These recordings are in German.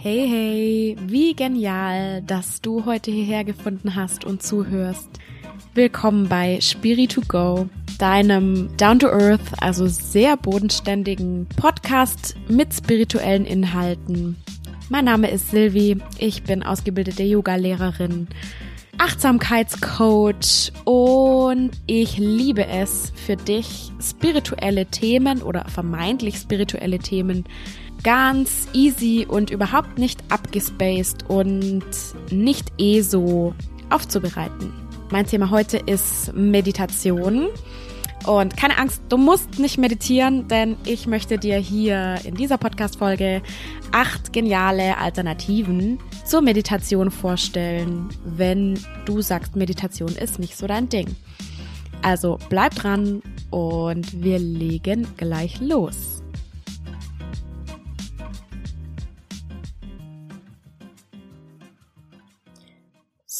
Hey, hey, wie genial, dass du heute hierher gefunden hast und zuhörst. Willkommen bei Spirit2Go, deinem Down-to-Earth, also sehr bodenständigen Podcast mit spirituellen Inhalten. Mein Name ist Silvi, ich bin ausgebildete Yoga-Lehrerin, Achtsamkeitscoach und ich liebe es für dich, spirituelle Themen oder vermeintlich spirituelle Themen ganz easy und überhaupt nicht abgespaced und nicht eh so aufzubereiten. Mein Thema heute ist Meditation. Und keine Angst, du musst nicht meditieren, denn ich möchte dir hier in dieser Podcast-Folge acht geniale Alternativen zur Meditation vorstellen, wenn du sagst, Meditation ist nicht so dein Ding. Also bleib dran und wir legen gleich los.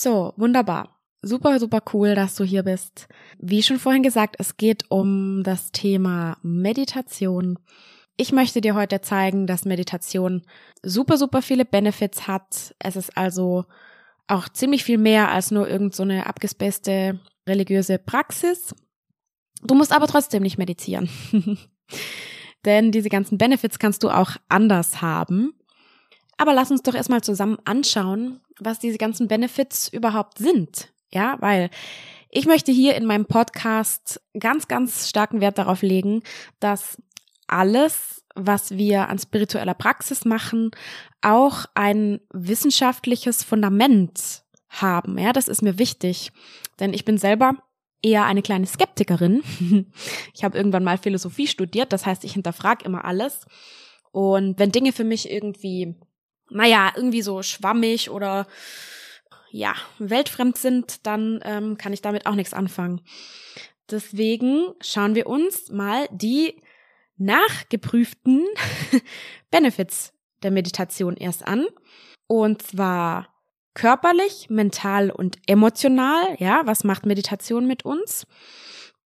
So, wunderbar. Super, super cool, dass du hier bist. Wie schon vorhin gesagt, es geht um das Thema Meditation. Ich möchte dir heute zeigen, dass Meditation super, super viele Benefits hat. Es ist also auch ziemlich viel mehr als nur irgendeine so abgespacete religiöse Praxis. Du musst aber trotzdem nicht meditieren. Denn diese ganzen Benefits kannst du auch anders haben. Aber lass uns doch erstmal zusammen anschauen, was diese ganzen Benefits überhaupt sind. Ja, weil ich möchte hier in meinem Podcast ganz, ganz starken Wert darauf legen, dass alles, was wir an spiritueller Praxis machen, auch ein wissenschaftliches Fundament haben. Ja, das ist mir wichtig, denn ich bin selber eher eine kleine Skeptikerin. Ich habe irgendwann mal Philosophie studiert, das heißt, ich hinterfrage immer alles. Und wenn Dinge für mich irgendwie naja, irgendwie so schwammig oder ja, weltfremd sind, dann ähm, kann ich damit auch nichts anfangen. Deswegen schauen wir uns mal die nachgeprüften Benefits der Meditation erst an. Und zwar körperlich, mental und emotional. Ja, was macht Meditation mit uns?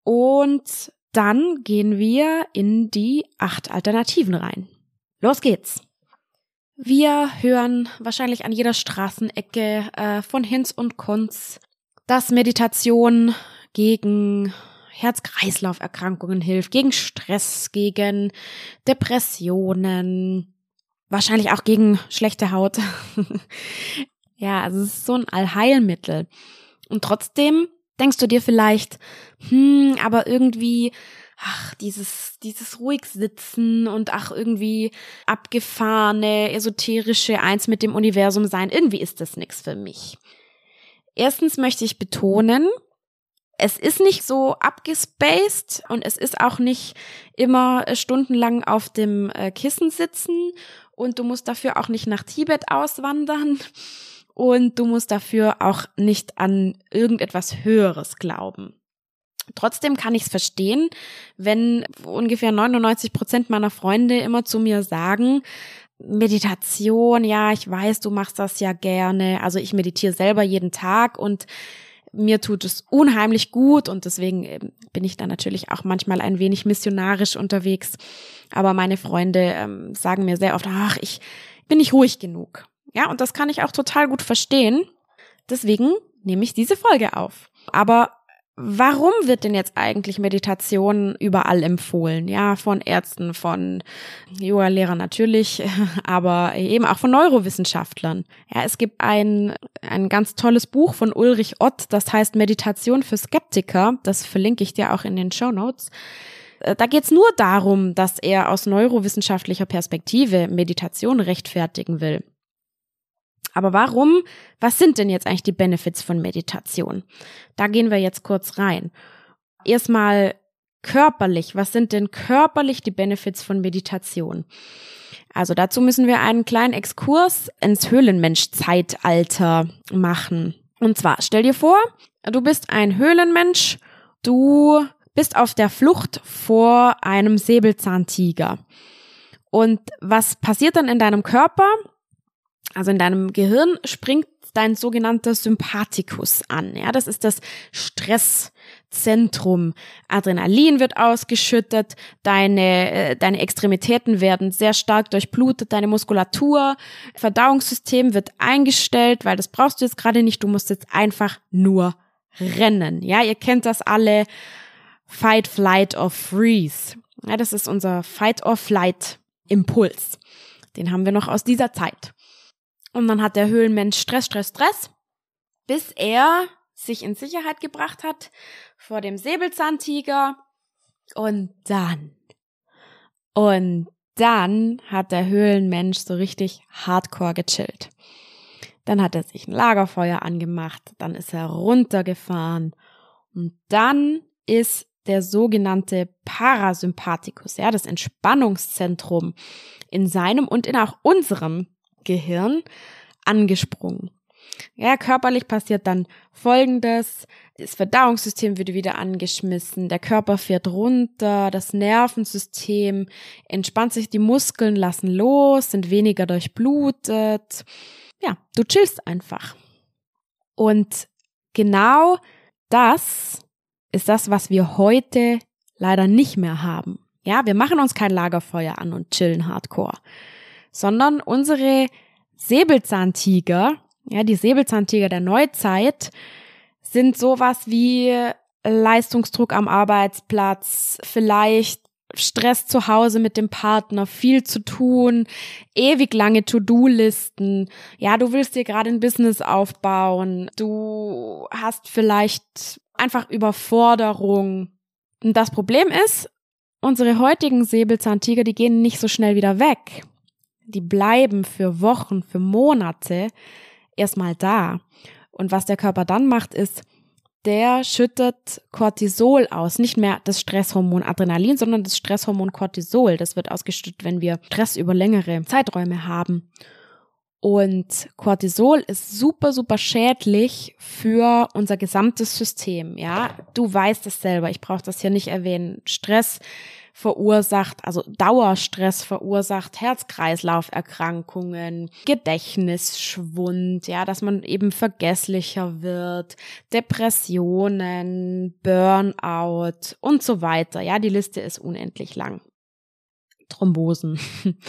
Und dann gehen wir in die acht Alternativen rein. Los geht's! Wir hören wahrscheinlich an jeder Straßenecke äh, von Hinz und Kunz, dass Meditation gegen Herz-Kreislauf-Erkrankungen hilft, gegen Stress, gegen Depressionen, wahrscheinlich auch gegen schlechte Haut. ja, also es ist so ein Allheilmittel. Und trotzdem denkst du dir vielleicht, hm, aber irgendwie ach, dieses, dieses ruhig sitzen und ach, irgendwie abgefahrene, esoterische Eins mit dem Universum sein, irgendwie ist das nichts für mich. Erstens möchte ich betonen, es ist nicht so abgespaced und es ist auch nicht immer stundenlang auf dem äh, Kissen sitzen und du musst dafür auch nicht nach Tibet auswandern und du musst dafür auch nicht an irgendetwas Höheres glauben. Trotzdem kann ich es verstehen, wenn ungefähr 99 Prozent meiner Freunde immer zu mir sagen, Meditation, ja, ich weiß, du machst das ja gerne. Also ich meditiere selber jeden Tag und mir tut es unheimlich gut und deswegen ähm, bin ich da natürlich auch manchmal ein wenig missionarisch unterwegs. Aber meine Freunde ähm, sagen mir sehr oft, ach, ich bin nicht ruhig genug. Ja, und das kann ich auch total gut verstehen. Deswegen nehme ich diese Folge auf. Aber Warum wird denn jetzt eigentlich Meditation überall empfohlen? Ja, von Ärzten, von Yoga-Lehrern natürlich, aber eben auch von Neurowissenschaftlern. Ja, es gibt ein, ein ganz tolles Buch von Ulrich Ott, das heißt Meditation für Skeptiker. Das verlinke ich dir auch in den Show Notes. Äh, da geht's nur darum, dass er aus neurowissenschaftlicher Perspektive Meditation rechtfertigen will. Aber warum, was sind denn jetzt eigentlich die Benefits von Meditation? Da gehen wir jetzt kurz rein. Erstmal körperlich, was sind denn körperlich die Benefits von Meditation? Also dazu müssen wir einen kleinen Exkurs ins Höhlenmensch-Zeitalter machen. Und zwar, stell dir vor, du bist ein Höhlenmensch, du bist auf der Flucht vor einem Säbelzahntiger. Und was passiert dann in deinem Körper? Also in deinem Gehirn springt dein sogenannter Sympathikus an. Ja, das ist das Stresszentrum. Adrenalin wird ausgeschüttet, deine, äh, deine Extremitäten werden sehr stark durchblutet, deine Muskulatur, Verdauungssystem wird eingestellt, weil das brauchst du jetzt gerade nicht, du musst jetzt einfach nur rennen. Ja, ihr kennt das alle. Fight, Flight or Freeze. Ja, das ist unser Fight or Flight Impuls. Den haben wir noch aus dieser Zeit. Und dann hat der Höhlenmensch Stress, Stress, Stress, bis er sich in Sicherheit gebracht hat vor dem Säbelzahntiger. Und dann, und dann hat der Höhlenmensch so richtig hardcore gechillt. Dann hat er sich ein Lagerfeuer angemacht, dann ist er runtergefahren und dann ist der sogenannte Parasympathikus, ja, das Entspannungszentrum in seinem und in auch unserem Gehirn angesprungen. Ja, körperlich passiert dann Folgendes. Das Verdauungssystem wird wieder angeschmissen, der Körper fährt runter, das Nervensystem entspannt sich, die Muskeln lassen los, sind weniger durchblutet. Ja, du chillst einfach. Und genau das ist das, was wir heute leider nicht mehr haben. Ja, wir machen uns kein Lagerfeuer an und chillen hardcore, sondern unsere Säbelzahntiger, ja, die Säbelzahntiger der Neuzeit sind sowas wie Leistungsdruck am Arbeitsplatz, vielleicht Stress zu Hause mit dem Partner, viel zu tun, ewig lange To-Do-Listen. Ja, du willst dir gerade ein Business aufbauen. Du hast vielleicht einfach Überforderung. Und das Problem ist, unsere heutigen Säbelzahntiger, die gehen nicht so schnell wieder weg. Die bleiben für Wochen, für Monate erstmal da. Und was der Körper dann macht, ist, der schüttet Cortisol aus. Nicht mehr das Stresshormon Adrenalin, sondern das Stresshormon Cortisol. Das wird ausgeschüttet, wenn wir Stress über längere Zeiträume haben. Und Cortisol ist super, super schädlich für unser gesamtes System. Ja, du weißt es selber. Ich brauche das hier nicht erwähnen. Stress verursacht, also Dauerstress verursacht Herz-Kreislauf-Erkrankungen, Gedächtnisschwund, ja, dass man eben vergesslicher wird, Depressionen, Burnout und so weiter. Ja, die Liste ist unendlich lang. Thrombosen.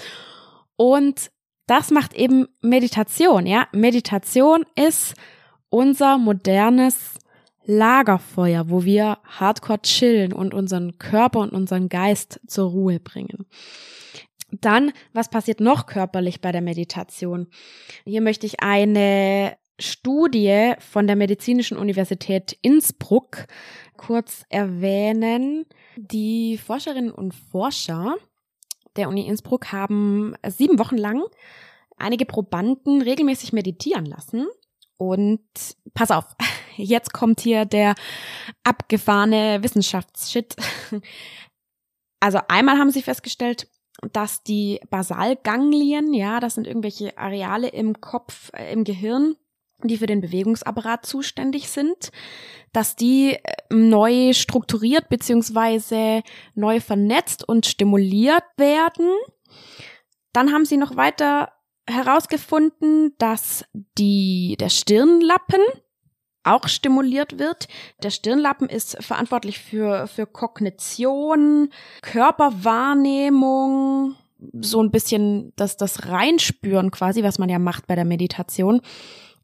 Und das macht eben Meditation, ja. Meditation ist unser modernes Lagerfeuer, wo wir hardcore chillen und unseren Körper und unseren Geist zur Ruhe bringen. Dann, was passiert noch körperlich bei der Meditation? Hier möchte ich eine Studie von der Medizinischen Universität Innsbruck kurz erwähnen. Die Forscherinnen und Forscher der Uni Innsbruck haben sieben Wochen lang einige Probanden regelmäßig meditieren lassen. Und pass auf, jetzt kommt hier der abgefahrene Wissenschaftsshit. Also einmal haben sie festgestellt, dass die Basalganglien, ja, das sind irgendwelche Areale im Kopf, äh, im Gehirn, die für den Bewegungsapparat zuständig sind, dass die äh, neu strukturiert beziehungsweise neu vernetzt und stimuliert werden. Dann haben sie noch weiter herausgefunden, dass die, der Stirnlappen auch stimuliert wird. Der Stirnlappen ist verantwortlich für, für Kognition, Körperwahrnehmung, so ein bisschen das, das Reinspüren quasi, was man ja macht bei der Meditation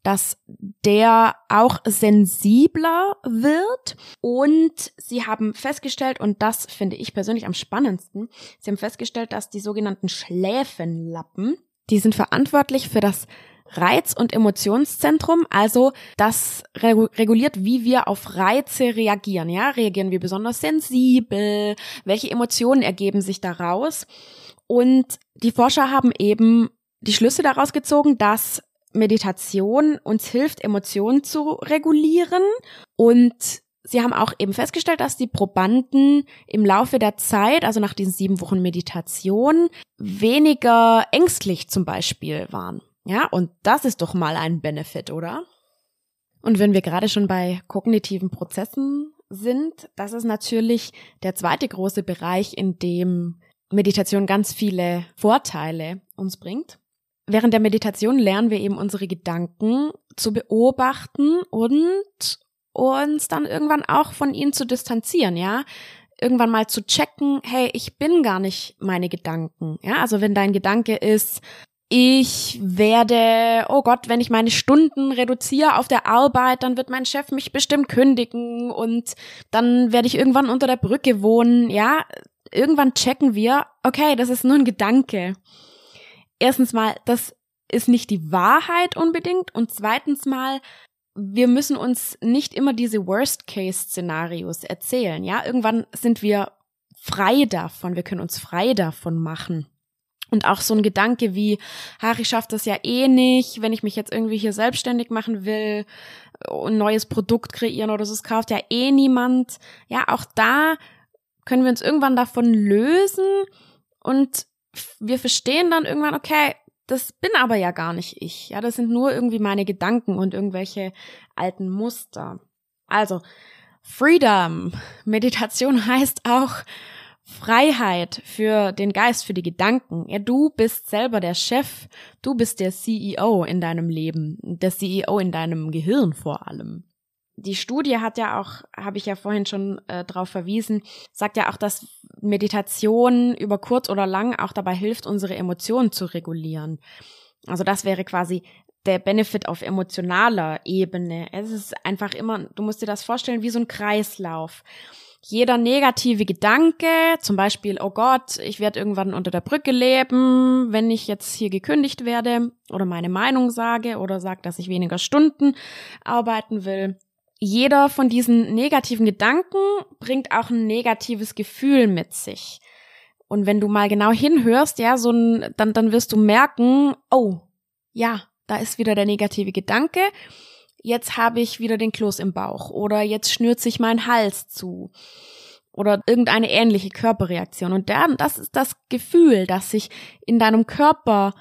dass der auch sensibler wird und sie haben festgestellt, und das finde ich persönlich am spannendsten, sie haben festgestellt, dass die sogenannten Schläfenlappen, die sind verantwortlich für das Reiz- und Emotionszentrum, also das reguliert, wie wir auf Reize reagieren. Ja, reagieren wir besonders sensibel? Welche Emotionen ergeben sich daraus? Und die Forscher haben eben die Schlüsse daraus gezogen, dass Meditation uns hilft, Emotionen zu regulieren und Sie haben auch eben festgestellt, dass die Probanden im Laufe der Zeit, also nach diesen sieben Wochen Meditation, weniger ängstlich zum Beispiel waren. Ja, und das ist doch mal ein Benefit, oder? Und wenn wir gerade schon bei kognitiven Prozessen sind, das ist natürlich der zweite große Bereich, in dem Meditation ganz viele Vorteile uns bringt. während der Meditation lernen wir eben unsere Gedanken zu beobachten und uns dann irgendwann auch von ihnen zu distanzieren, ja? Irgendwann mal zu checken, hey, ich bin gar nicht meine Gedanken, ja? Also wenn dein Gedanke ist, ich werde, oh Gott, wenn ich meine Stunden reduziere auf der Arbeit, dann wird mein Chef mich bestimmt kündigen und dann werde ich irgendwann unter der Brücke wohnen, ja? Irgendwann checken wir, okay, das ist nur ein Gedanke. Erstens mal, das ist nicht die Wahrheit unbedingt und zweitens mal, wir müssen uns nicht immer diese Worst-Case-Szenarios erzählen. Ja, irgendwann sind wir frei davon. Wir können uns frei davon machen. Und auch so ein Gedanke wie, ach, ich schaffe das ja eh nicht, wenn ich mich jetzt irgendwie hier selbstständig machen will, ein neues Produkt kreieren oder so, es kauft ja eh niemand. Ja, auch da können wir uns irgendwann davon lösen und wir verstehen dann irgendwann, okay, das bin aber ja gar nicht ich. Ja, das sind nur irgendwie meine Gedanken und irgendwelche alten Muster. Also, Freedom. Meditation heißt auch Freiheit für den Geist, für die Gedanken. Ja, du bist selber der Chef. Du bist der CEO in deinem Leben. Der CEO in deinem Gehirn vor allem die Studie hat ja auch, habe ich ja vorhin schon äh, darauf verwiesen, sagt ja auch, dass Meditation über kurz oder lang auch dabei hilft, unsere Emotionen zu regulieren. Also das wäre quasi der Benefit auf emotionaler Ebene. Es ist einfach immer, du musst dir das vorstellen wie so ein Kreislauf. Jeder negative Gedanke, zum Beispiel, oh Gott, ich werde irgendwann unter der Brücke leben, wenn ich jetzt hier gekündigt werde oder meine Meinung sage oder sage, dass ich weniger Stunden arbeiten will, jeder von diesen negativen Gedanken bringt auch ein negatives Gefühl mit sich. Und wenn du mal genau hinhörst, ja, so ein, dann, dann wirst du merken, oh, ja, da ist wieder der negative Gedanke. Jetzt habe ich wieder den Kloß im Bauch oder jetzt schnürt sich mein Hals zu oder irgendeine ähnliche Körperreaktion. Und dann, das ist das Gefühl, das sich in deinem Körper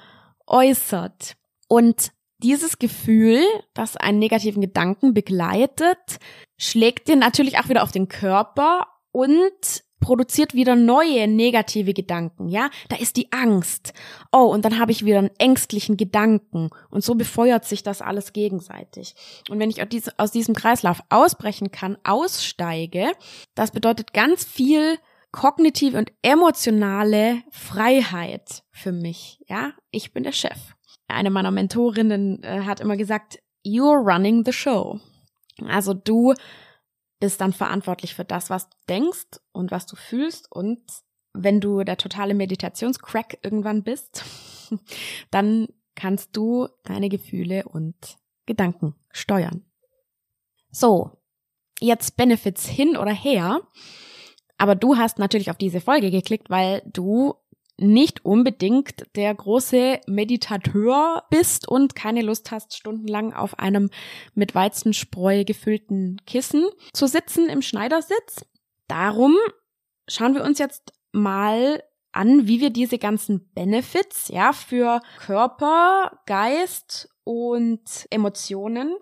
äußert. Und dieses Gefühl, das einen negativen Gedanken begleitet, schlägt dir natürlich auch wieder auf den Körper und produziert wieder neue negative Gedanken, ja? Da ist die Angst. Oh, und dann habe ich wieder einen ängstlichen Gedanken. Und so befeuert sich das alles gegenseitig. Und wenn ich aus diesem Kreislauf ausbrechen kann, aussteige, das bedeutet ganz viel kognitive und emotionale Freiheit für mich, ja? Ich bin der Chef eine meiner Mentorinnen äh, hat immer gesagt, you're running the show. Also du bist dann verantwortlich für das, was du denkst und was du fühlst und wenn du der totale Meditationscrack irgendwann bist, dann kannst du deine Gefühle und Gedanken steuern. So, jetzt Benefits hin oder her. Aber du hast natürlich auf diese Folge geklickt, weil du nicht unbedingt der große Meditateur bist und keine Lust hast, stundenlang auf einem mit Weizenspreu gefüllten Kissen zu sitzen im Schneidersitz. Darum schauen wir uns jetzt mal an, wie wir diese ganzen Benefits, ja, für Körper, Geist und Emotionen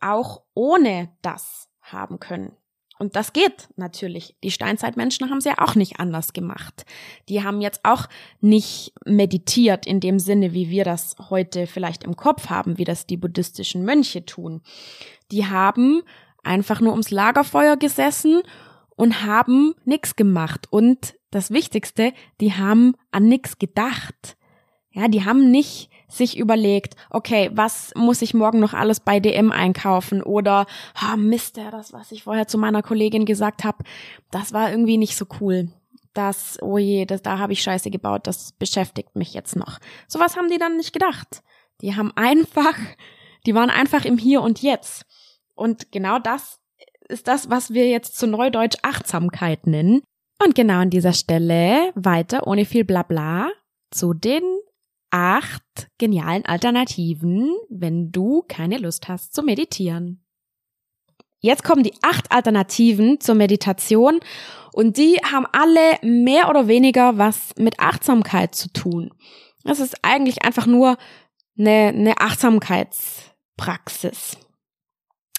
auch ohne das haben können. Und das geht natürlich. Die Steinzeitmenschen haben es ja auch nicht anders gemacht. Die haben jetzt auch nicht meditiert in dem Sinne, wie wir das heute vielleicht im Kopf haben, wie das die buddhistischen Mönche tun. Die haben einfach nur ums Lagerfeuer gesessen und haben nichts gemacht. Und das Wichtigste, die haben an nichts gedacht. Ja, die haben nicht sich überlegt, okay, was muss ich morgen noch alles bei DM einkaufen oder oh Mist, das, was ich vorher zu meiner Kollegin gesagt habe, das war irgendwie nicht so cool. Das, oh je, das, da habe ich Scheiße gebaut, das beschäftigt mich jetzt noch. Sowas haben die dann nicht gedacht. Die haben einfach, die waren einfach im Hier und Jetzt. Und genau das ist das, was wir jetzt zu Neudeutsch Achtsamkeit nennen. Und genau an dieser Stelle weiter, ohne viel Blabla, zu den acht genialen Alternativen, wenn du keine Lust hast zu meditieren. Jetzt kommen die acht Alternativen zur Meditation und die haben alle mehr oder weniger was mit Achtsamkeit zu tun. Das ist eigentlich einfach nur eine, eine Achtsamkeitspraxis.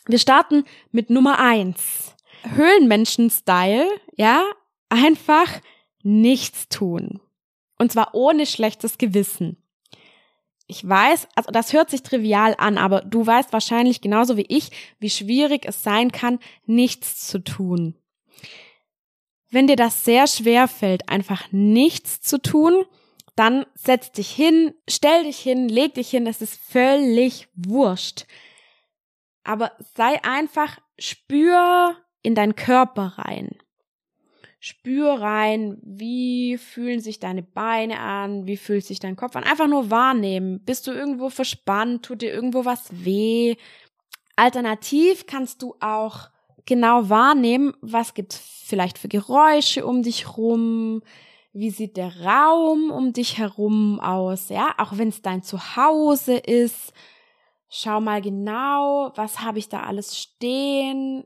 Wir starten mit Nummer eins. Höhlenmenschen-Style, ja, einfach nichts tun. Und zwar ohne schlechtes Gewissen. Ich weiß, also das hört sich trivial an, aber du weißt wahrscheinlich genauso wie ich, wie schwierig es sein kann, nichts zu tun. Wenn dir das sehr schwer fällt, einfach nichts zu tun, dann setz dich hin, stell dich hin, leg dich hin, es ist völlig wurscht. Aber sei einfach, spür in deinen Körper rein. Spür rein, wie fühlen sich deine Beine an, wie fühlt sich dein Kopf an. Einfach nur wahrnehmen. Bist du irgendwo verspannt? Tut dir irgendwo was weh? Alternativ kannst du auch genau wahrnehmen, was gibt's vielleicht für Geräusche um dich rum, wie sieht der Raum um dich herum aus, ja, auch wenn es dein Zuhause ist. Schau mal genau, was habe ich da alles stehen?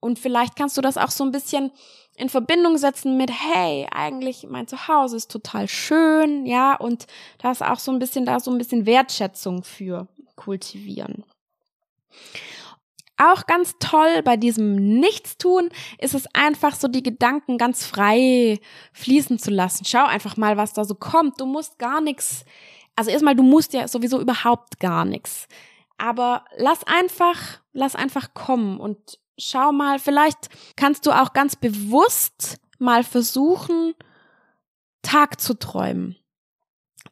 Und vielleicht kannst du das auch so ein bisschen in Verbindung setzen mit, hey, eigentlich mein Zuhause ist total schön, ja, und da ist auch so ein bisschen, da so ein bisschen Wertschätzung für kultivieren. Auch ganz toll bei diesem Nichtstun ist es einfach so, die Gedanken ganz frei fließen zu lassen. Schau einfach mal, was da so kommt. Du musst gar nichts, also erstmal, du musst ja sowieso überhaupt gar nichts. Aber lass einfach, lass einfach kommen und schau mal, vielleicht kannst du auch ganz bewusst mal versuchen, Tag zu träumen.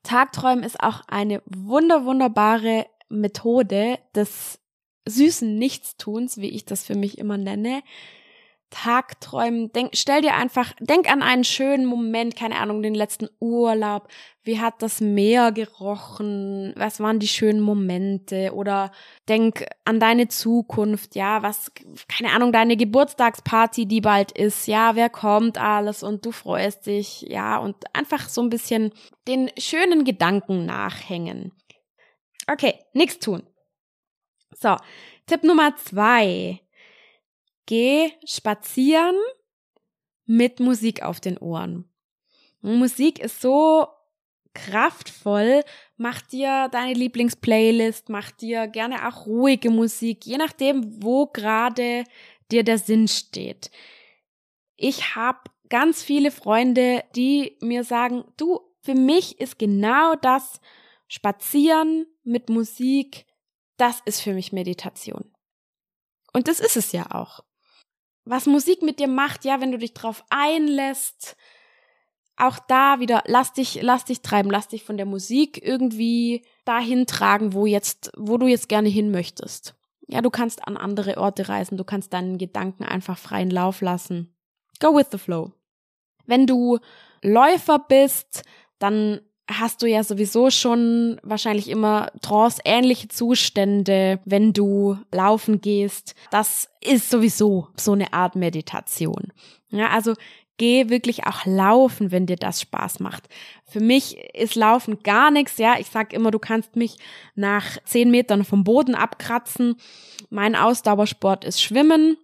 Tagträumen ist auch eine wunder, wunderbare Methode des süßen Nichtstuns, wie ich das für mich immer nenne, Tagträumen, denk, stell dir einfach, denk an einen schönen Moment, keine Ahnung, den letzten Urlaub. Wie hat das Meer gerochen? Was waren die schönen Momente? Oder denk an deine Zukunft, ja, was, keine Ahnung, deine Geburtstagsparty, die bald ist, ja, wer kommt alles und du freust dich, ja, und einfach so ein bisschen den schönen Gedanken nachhängen. Okay, nichts tun. So, Tipp Nummer zwei. Geh spazieren mit Musik auf den Ohren. Musik ist so kraftvoll. Mach dir deine Lieblingsplaylist, mach dir gerne auch ruhige Musik, je nachdem, wo gerade dir der Sinn steht. Ich habe ganz viele Freunde, die mir sagen, du, für mich ist genau das Spazieren mit Musik das ist für mich Meditation. Und das ist es ja auch. Was Musik mit dir macht, ja, wenn du dich drauf einlässt, auch da wieder, lass dich, lass dich treiben, lass dich von der Musik irgendwie dahin tragen, wo jetzt, wo du jetzt gerne hin möchtest. Ja, du kannst an andere Orte reisen, du kannst deinen Gedanken einfach freien Lauf lassen. Go with the flow. Wenn du Läufer bist, dann hast du ja sowieso schon wahrscheinlich immer trance-ähnliche Zustände, wenn du laufen gehst. Das ist sowieso so eine Art Meditation. Ja, also geh wirklich auch laufen, wenn dir das Spaß macht. Für mich ist Laufen gar nichts. Ja, ich sag immer, du kannst mich nach zehn Metern vom Boden abkratzen. Mein Ausdauersport ist Schwimmen.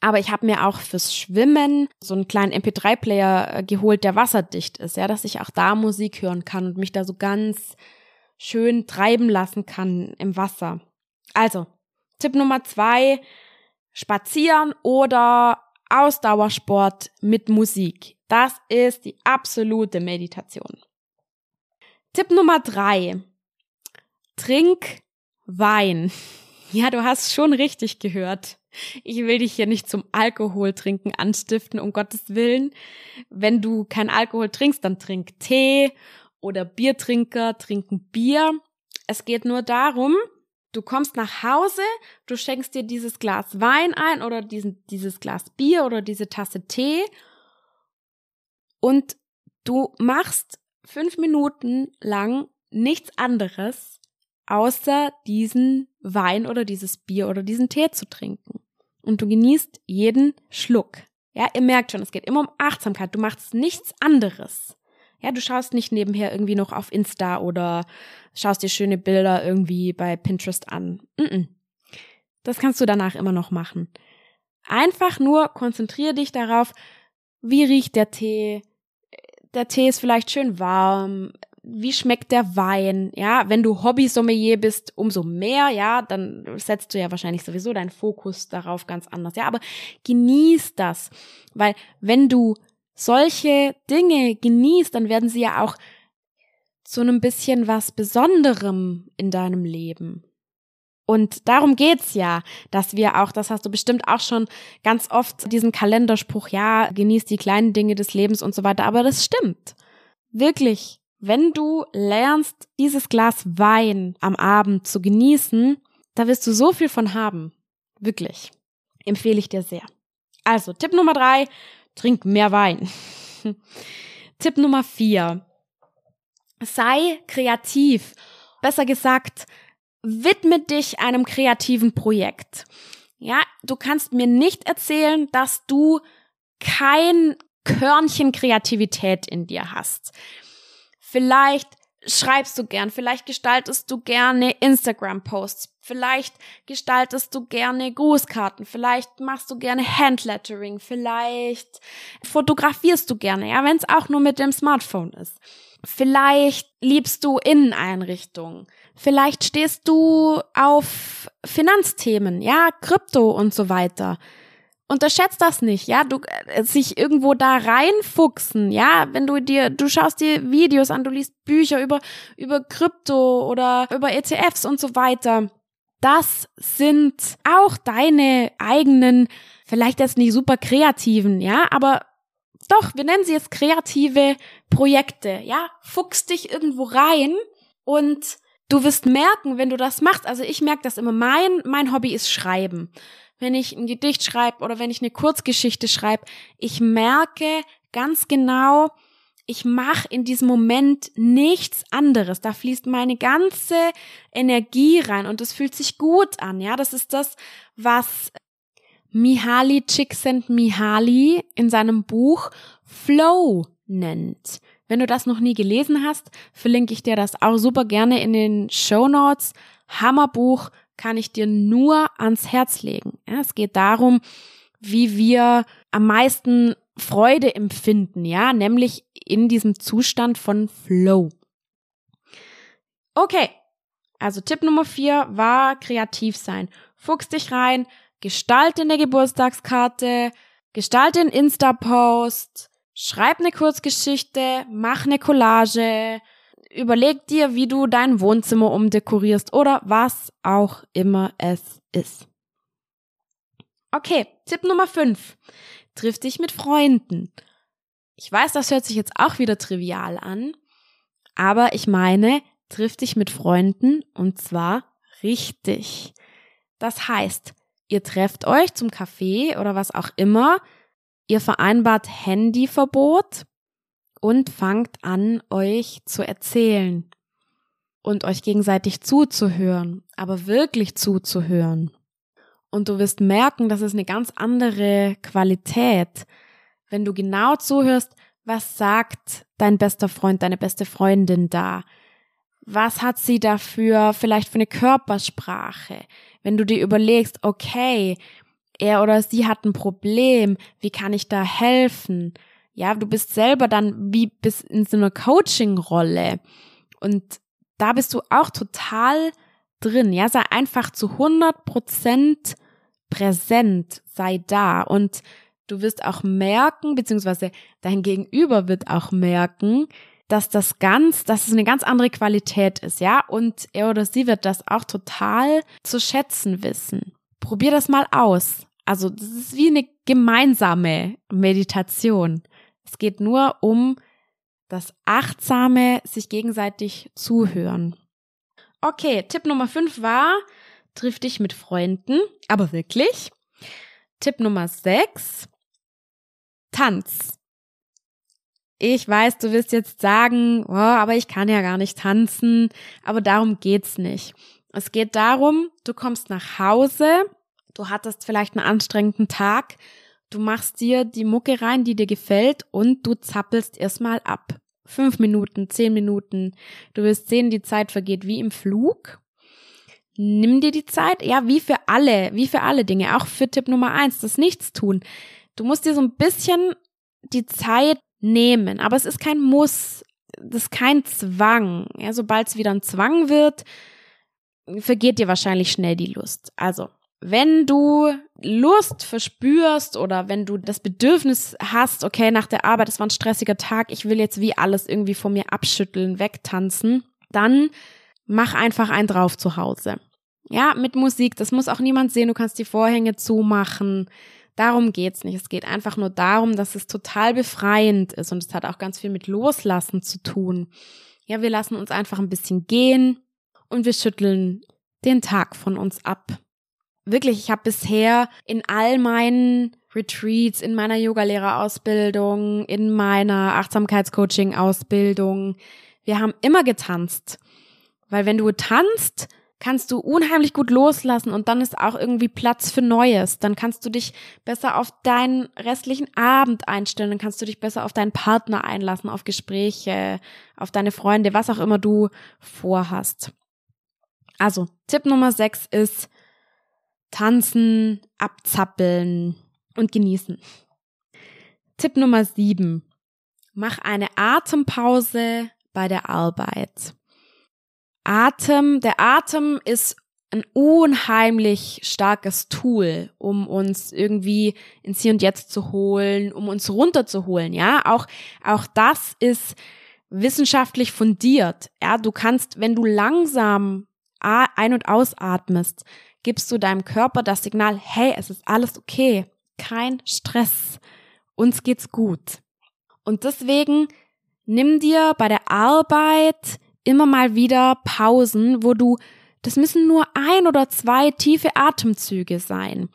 Aber ich habe mir auch fürs Schwimmen so einen kleinen MP3-Player äh, geholt, der wasserdicht ist, ja, dass ich auch da Musik hören kann und mich da so ganz schön treiben lassen kann im Wasser. Also, Tipp Nummer zwei, spazieren oder Ausdauersport mit Musik. Das ist die absolute Meditation. Tipp Nummer drei, trink Wein. Ja, du hast schon richtig gehört. Ich will dich hier nicht zum Alkohol trinken anstiften, um Gottes Willen. Wenn du kein Alkohol trinkst, dann trink Tee oder Biertrinker trinken Bier. Es geht nur darum, du kommst nach Hause, du schenkst dir dieses Glas Wein ein oder diesen, dieses Glas Bier oder diese Tasse Tee und du machst fünf Minuten lang nichts anderes, außer diesen Wein oder dieses Bier oder diesen Tee zu trinken. Und du genießt jeden Schluck. Ja, ihr merkt schon, es geht immer um Achtsamkeit. Du machst nichts anderes. Ja, du schaust nicht nebenher irgendwie noch auf Insta oder schaust dir schöne Bilder irgendwie bei Pinterest an. Das kannst du danach immer noch machen. Einfach nur konzentriere dich darauf, wie riecht der Tee. Der Tee ist vielleicht schön warm wie schmeckt der Wein? Ja, wenn du Hobby-Sommelier bist, umso mehr, ja, dann setzt du ja wahrscheinlich sowieso deinen Fokus darauf ganz anders. Ja, aber genieß das, weil wenn du solche Dinge genießt, dann werden sie ja auch zu einem bisschen was Besonderem in deinem Leben. Und darum geht's ja, dass wir auch, das hast du bestimmt auch schon ganz oft diesen Kalenderspruch, ja, genieß die kleinen Dinge des Lebens und so weiter, aber das stimmt. Wirklich. Wenn du lernst, dieses Glas Wein am Abend zu genießen, da wirst du so viel von haben. Wirklich. Empfehle ich dir sehr. Also, Tipp Nummer drei, trink mehr Wein. Tipp Nummer vier, sei kreativ. Besser gesagt, widme dich einem kreativen Projekt. Ja, du kannst mir nicht erzählen, dass du kein Körnchen Kreativität in dir hast. Vielleicht schreibst du gern, vielleicht gestaltest du gerne Instagram-Posts, vielleicht gestaltest du gerne Grußkarten, vielleicht machst du gerne Handlettering, vielleicht fotografierst du gerne, ja, wenn es auch nur mit dem Smartphone ist. Vielleicht liebst du Inneneinrichtungen. Vielleicht stehst du auf Finanzthemen, ja, Krypto und so weiter. Unterschätzt das nicht, ja, du äh, sich irgendwo da reinfuchsen, ja, wenn du dir du schaust dir Videos an, du liest Bücher über über Krypto oder über ETFs und so weiter. Das sind auch deine eigenen, vielleicht jetzt nicht super kreativen, ja, aber doch, wir nennen sie jetzt kreative Projekte, ja, fuchs dich irgendwo rein und du wirst merken, wenn du das machst, also ich merke das immer, mein, mein Hobby ist Schreiben. Wenn ich ein Gedicht schreibe oder wenn ich eine Kurzgeschichte schreibe, ich merke ganz genau, ich mache in diesem Moment nichts anderes. Da fließt meine ganze Energie rein und es fühlt sich gut an. Ja, das ist das, was Mihaly Csikszentmihalyi in seinem Buch Flow nennt. Wenn du das noch nie gelesen hast, verlinke ich dir das auch super gerne in den Show Notes. Hammerbuch kann ich dir nur ans Herz legen. Ja, es geht darum, wie wir am meisten Freude empfinden, ja, nämlich in diesem Zustand von Flow. Okay, also Tipp Nummer vier war kreativ sein. Fuchs dich rein, gestalte eine Geburtstagskarte, gestalte einen Insta-Post, schreib eine Kurzgeschichte, mach eine Collage, überleg dir, wie du dein Wohnzimmer umdekorierst oder was auch immer es ist. Okay, Tipp Nummer 5. Triff dich mit Freunden. Ich weiß, das hört sich jetzt auch wieder trivial an, aber ich meine, triff dich mit Freunden und zwar richtig. Das heißt, ihr trefft euch zum Kaffee oder was auch immer, ihr vereinbart Handyverbot und fangt an, euch zu erzählen und euch gegenseitig zuzuhören, aber wirklich zuzuhören. Und du wirst merken, das ist eine ganz andere Qualität, wenn du genau zuhörst, was sagt dein bester Freund, deine beste Freundin da? Was hat sie dafür vielleicht für eine Körpersprache? Wenn du dir überlegst, okay, er oder sie hat ein Problem, wie kann ich da helfen? Ja, du bist selber dann wie bis in so einer Coaching-Rolle. Und da bist du auch total drin. Ja, sei einfach zu 100 Prozent präsent, sei da. Und du wirst auch merken, beziehungsweise dein Gegenüber wird auch merken, dass das ganz, dass es eine ganz andere Qualität ist, ja. Und er oder sie wird das auch total zu schätzen wissen. Probier das mal aus. Also, das ist wie eine gemeinsame Meditation. Es geht nur um das achtsame sich gegenseitig zuhören. Okay, Tipp Nummer 5 war, triff dich mit Freunden, aber wirklich. Tipp Nummer 6, Tanz. Ich weiß, du wirst jetzt sagen, oh, aber ich kann ja gar nicht tanzen, aber darum geht's nicht. Es geht darum, du kommst nach Hause, du hattest vielleicht einen anstrengenden Tag Du machst dir die Mucke rein, die dir gefällt und du zappelst erstmal ab. Fünf Minuten, zehn Minuten. Du wirst sehen, die Zeit vergeht wie im Flug. Nimm dir die Zeit, ja, wie für alle, wie für alle Dinge, auch für Tipp Nummer eins, das Nichtstun. Du musst dir so ein bisschen die Zeit nehmen, aber es ist kein Muss, das ist kein Zwang. Ja, sobald es wieder ein Zwang wird, vergeht dir wahrscheinlich schnell die Lust. Also, wenn du Lust verspürst oder wenn du das Bedürfnis hast, okay, nach der Arbeit, es war ein stressiger Tag, ich will jetzt wie alles irgendwie von mir abschütteln, wegtanzen, dann mach einfach einen drauf zu Hause. Ja, mit Musik, das muss auch niemand sehen, du kannst die Vorhänge zumachen. Darum geht's nicht. Es geht einfach nur darum, dass es total befreiend ist und es hat auch ganz viel mit Loslassen zu tun. Ja, wir lassen uns einfach ein bisschen gehen und wir schütteln den Tag von uns ab wirklich, ich habe bisher in all meinen Retreats, in meiner Yogalehrerausbildung, in meiner Achtsamkeitscoaching-Ausbildung, wir haben immer getanzt. Weil wenn du tanzt, kannst du unheimlich gut loslassen und dann ist auch irgendwie Platz für Neues. Dann kannst du dich besser auf deinen restlichen Abend einstellen, dann kannst du dich besser auf deinen Partner einlassen, auf Gespräche, auf deine Freunde, was auch immer du vorhast. Also, Tipp Nummer 6 ist, tanzen, abzappeln und genießen. Tipp Nummer sieben. Mach eine Atempause bei der Arbeit. Atem, der Atem ist ein unheimlich starkes Tool, um uns irgendwie ins Hier und Jetzt zu holen, um uns runterzuholen, ja? Auch, auch das ist wissenschaftlich fundiert. Ja, du kannst, wenn du langsam ein- und ausatmest, gibst du deinem Körper das Signal, hey, es ist alles okay, kein Stress, uns geht's gut. Und deswegen nimm dir bei der Arbeit immer mal wieder Pausen, wo du, das müssen nur ein oder zwei tiefe Atemzüge sein.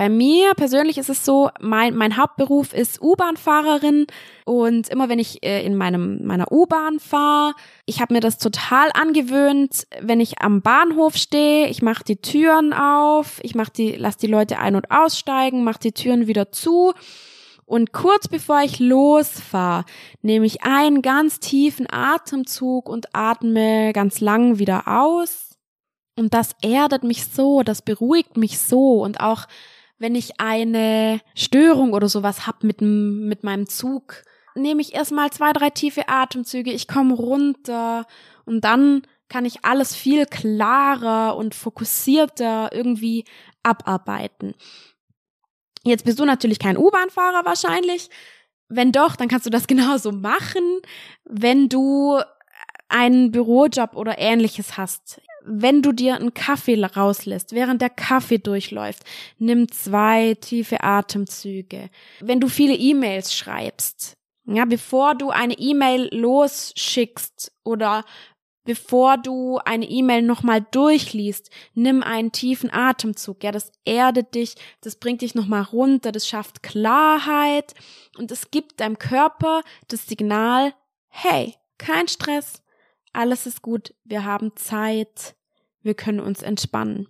Bei mir persönlich ist es so, mein, mein Hauptberuf ist U-Bahn-Fahrerin und immer wenn ich äh, in meinem, meiner U-Bahn fahre, ich habe mir das total angewöhnt, wenn ich am Bahnhof stehe, ich mache die Türen auf, ich mach die, lass die Leute ein- und aussteigen, mache die Türen wieder zu und kurz bevor ich losfahre, nehme ich einen ganz tiefen Atemzug und atme ganz lang wieder aus. Und das erdet mich so, das beruhigt mich so und auch wenn ich eine Störung oder sowas hab mit, mit meinem Zug, nehme ich erstmal zwei, drei tiefe Atemzüge, ich komme runter und dann kann ich alles viel klarer und fokussierter irgendwie abarbeiten. Jetzt bist du natürlich kein U-Bahn-Fahrer wahrscheinlich. Wenn doch, dann kannst du das genauso machen, wenn du einen Bürojob oder ähnliches hast wenn du dir einen Kaffee rauslässt, während der Kaffee durchläuft, nimm zwei tiefe Atemzüge. Wenn du viele E-Mails schreibst, ja, bevor du eine E-Mail losschickst oder bevor du eine E-Mail nochmal durchliest, nimm einen tiefen Atemzug. Ja, das erdet dich, das bringt dich nochmal runter, das schafft Klarheit und es gibt deinem Körper das Signal, hey, kein Stress, alles ist gut, wir haben Zeit, wir können uns entspannen.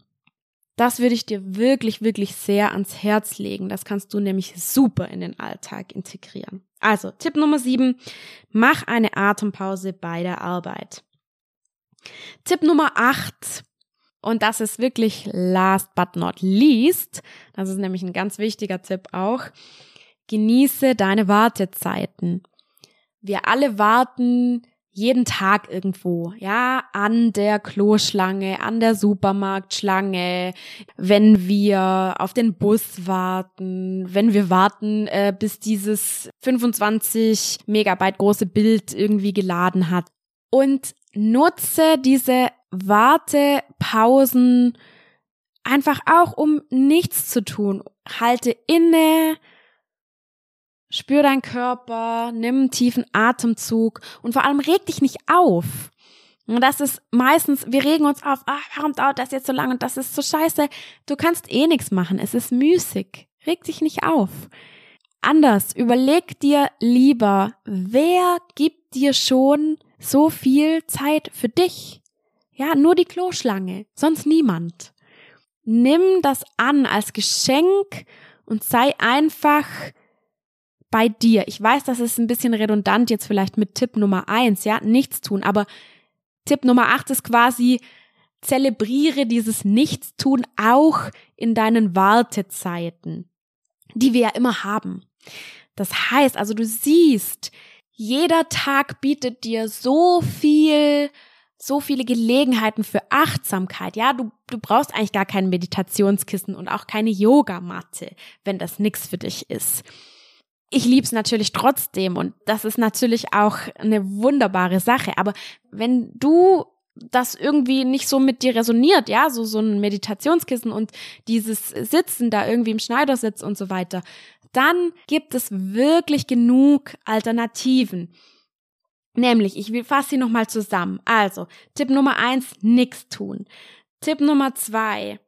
Das würde ich dir wirklich, wirklich sehr ans Herz legen. Das kannst du nämlich super in den Alltag integrieren. Also, Tipp Nummer sieben, mach eine Atempause bei der Arbeit. Tipp Nummer acht, und das ist wirklich last but not least, das ist nämlich ein ganz wichtiger Tipp auch, genieße deine Wartezeiten. Wir alle warten jeden Tag irgendwo, ja, an der Kloschlange, an der Supermarktschlange, wenn wir auf den Bus warten, wenn wir warten, äh, bis dieses 25 Megabyte große Bild irgendwie geladen hat. Und nutze diese Wartepausen einfach auch, um nichts zu tun. Halte inne, Spür deinen Körper, nimm einen tiefen Atemzug und vor allem reg dich nicht auf. Und das ist meistens, wir regen uns auf, ach, warum dauert das jetzt so lange und das ist so scheiße. Du kannst eh nichts machen, es ist müßig. Reg dich nicht auf. Anders, überleg dir lieber, wer gibt dir schon so viel Zeit für dich? Ja, nur die Kloschlange, sonst niemand. Nimm das an als Geschenk und sei einfach bei dir. Ich weiß, das ist ein bisschen redundant jetzt vielleicht mit Tipp Nummer eins, ja, nichts tun, aber Tipp Nummer acht ist quasi, zelebriere dieses Nichtstun auch in deinen Wartezeiten, die wir ja immer haben. Das heißt, also du siehst, jeder Tag bietet dir so viel so viele Gelegenheiten für Achtsamkeit. Ja, du, du brauchst eigentlich gar kein Meditationskissen und auch keine Yogamatte, wenn das nix für dich ist. Ich lieb's natürlich trotzdem und das ist natürlich auch eine wunderbare Sache. Aber wenn du das irgendwie nicht so mit dir resoniert, ja, so, so ein Meditationskissen und dieses Sitzen da irgendwie im Schneidersitz und so weiter, dann gibt es wirklich genug Alternativen. Nämlich, ich fasse sie nochmal zusammen. Also, Tipp Nummer eins, nix tun. Tipp Nummer zwei,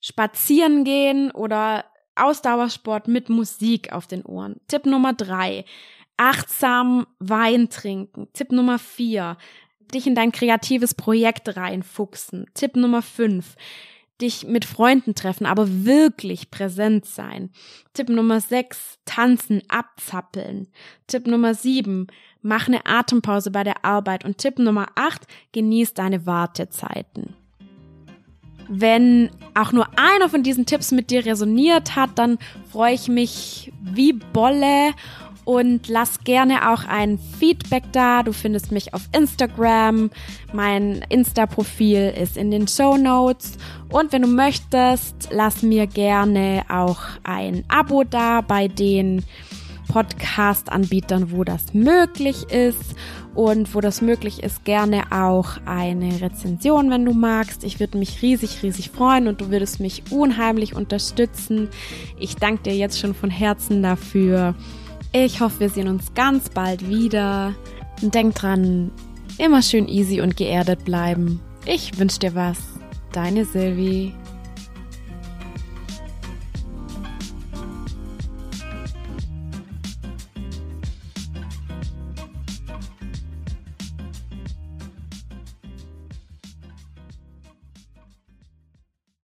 spazieren gehen oder Ausdauersport mit Musik auf den Ohren. Tipp Nummer drei, achtsam Wein trinken. Tipp Nummer vier, dich in dein kreatives Projekt reinfuchsen. Tipp Nummer fünf, dich mit Freunden treffen, aber wirklich präsent sein. Tipp Nummer 6, tanzen, abzappeln. Tipp Nummer 7, mach eine Atempause bei der Arbeit. Und Tipp Nummer 8, genieß deine Wartezeiten. Wenn auch nur einer von diesen Tipps mit dir resoniert hat, dann freue ich mich wie Bolle und lass gerne auch ein Feedback da. Du findest mich auf Instagram. Mein Insta-Profil ist in den Show Notes. Und wenn du möchtest, lass mir gerne auch ein Abo da bei den Podcast-Anbietern, wo das möglich ist. Und wo das möglich ist, gerne auch eine Rezension, wenn du magst. Ich würde mich riesig, riesig freuen und du würdest mich unheimlich unterstützen. Ich danke dir jetzt schon von Herzen dafür. Ich hoffe, wir sehen uns ganz bald wieder. Und denk dran, immer schön easy und geerdet bleiben. Ich wünsche dir was. Deine Silvi.